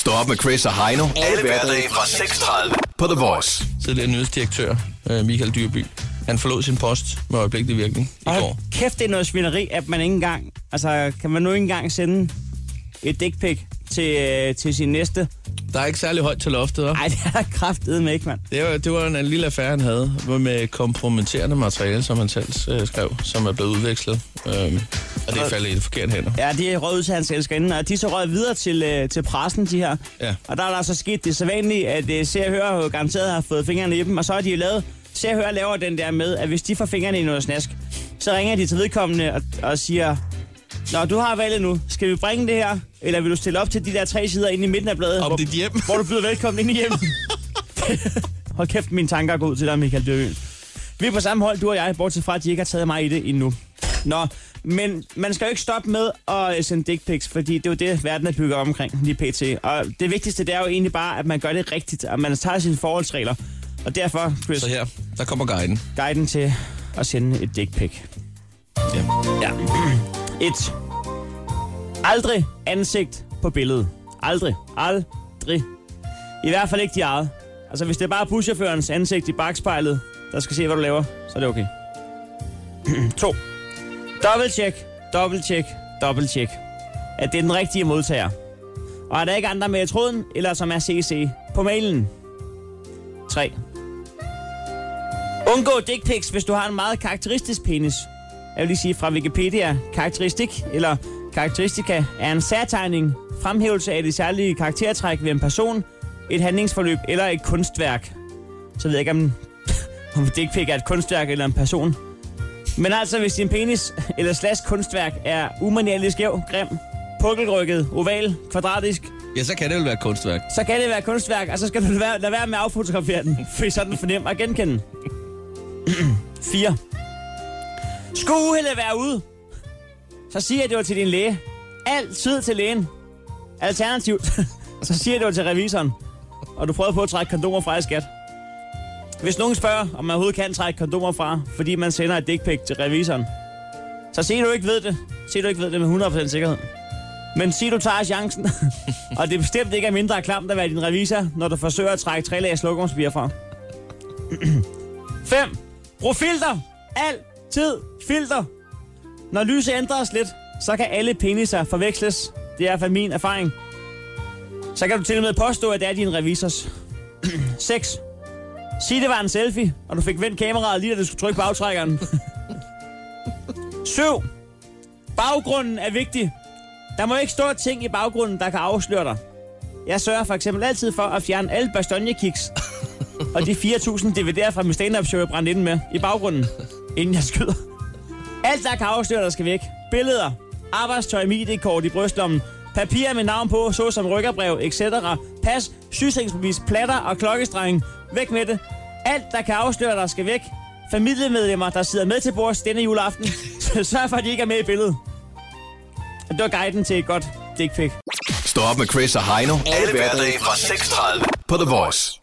Stå op med Chris og Heino. Alle hverdage fra 6.30 på The Voice. Tidligere nyhedsdirektør øh, Michael Dyrby. Han forlod sin post med øjeblikkelig virkning i Og går. kæft, det er noget svineri, at man ikke engang... Altså, kan man nu ikke engang sende et dick pic til, øh, til sin næste? Der er ikke særlig højt til loftet, hva'? Nej, det er der kraftedeme med ikke, mand. Det var, det var en, en lille affære, han havde med kompromitterende materiale, som han selv øh, skrev, som er blevet udvekslet. Øhm, og det faldt i de forkerte hænder. Ja, de er røget til hans elskerinde, og de er så røget videre til, øh, til pressen, de her. Ja. Og der er der så sket det sædvanlige, at øh, Se og Hør jo garanteret har fået fingrene i dem, og så har de lavet... Se og Hør laver den der med, at hvis de får fingrene i noget snask, så ringer de til vedkommende og, og siger, Nå, du har valget nu. Skal vi bringe det her? Eller vil du stille op til de der tre sider inde i midten af bladet? Om hvor, dit hjem. Hvor du byder velkommen ind i hjem. Hold kæft, mine tanker går ud til dig, Michael Dørøen. Vi er på samme hold, du og jeg, bortset fra, at de ikke har taget mig i det endnu. Nå, men man skal jo ikke stoppe med at øh, sende dick pics, fordi det er jo det, verden er bygget omkring lige pt. Og det vigtigste, det er jo egentlig bare, at man gør det rigtigt, at man tager sine forholdsregler. Og derfor, Chris, Så her, der kommer guiden. guiden til at sende et dick pic. Ja. Ja. 1. Aldrig ansigt på billedet. Aldrig. Aldrig. I hvert fald ikke de eget. Altså, hvis det er bare buschaufførens ansigt i bagspejlet, der skal se, hvad du laver, så er det okay. 2. Dobbeltjek, dobbeltjek, dobbeltjek. At det er den rigtige modtager. Og er der ikke andre med i tråden, eller som er CC på mailen. 3. Undgå dick pics, hvis du har en meget karakteristisk penis. Jeg vil lige sige fra Wikipedia, karakteristik eller karakteristika er en særtegning, fremhævelse af det særlige karaktertræk ved en person, et handlingsforløb eller et kunstværk. Så ved jeg ikke, om, om dick pic er et kunstværk eller en person. Men altså, hvis din penis eller slash kunstværk er umanerlig skæv, grim, pukkelrykket, oval, kvadratisk, ja, så kan det vel være kunstværk. så kan det være kunstværk, og så skal du lade være, lade være med at affotografere den, for så er den for nem at genkende. 4. Skulle uheldet være ude, så siger jeg, det var til din læge. Altid til lægen. Alternativt, så siger jeg, det var til revisoren. Og du prøvede på at trække kondomer fra i skat. Hvis nogen spørger, om man overhovedet kan trække kondomer fra, fordi man sender et dick pic til revisoren, så sig du ikke ved det. Sig du ikke ved det med 100% sikkerhed. Men sig du tager chancen, og det bestemt ikke er mindre klamt at være din revisor, når du forsøger at trække tre lag slukkerumspapir fra. 5. Brug filter tid, filter. Når lyset ændres lidt, så kan alle peniser forveksles. Det er i hvert fald min erfaring. Så kan du til og med påstå, at det er din revisors. 6. Sig, det var en selfie, og du fik vendt kameraet lige da du skulle trykke på aftrækkeren. 7. Baggrunden er vigtig. Der må ikke stå ting i baggrunden, der kan afsløre dig. Jeg sørger for eksempel altid for at fjerne alle bastonjekiks og de 4.000 DVD'er fra min stand-up show, jeg brændte ind med i baggrunden, inden jeg skyder. Alt, der kan afsløre der skal væk. Billeder, arbejdstøj, ID-kort i brystlommen, papir med navn på, såsom rykkerbrev, etc., pas, sygesikringsbevis, platter og klokkestreng. Væk med det. Alt, der kan afsløre der skal væk. Familiemedlemmer, der sidder med til bords denne juleaften, sørg for, at de ikke er med i billedet. Og det var guiden til et godt dick pic. Stå op med Chris og Heino. Alle hverdage fra 6.30 på The Voice.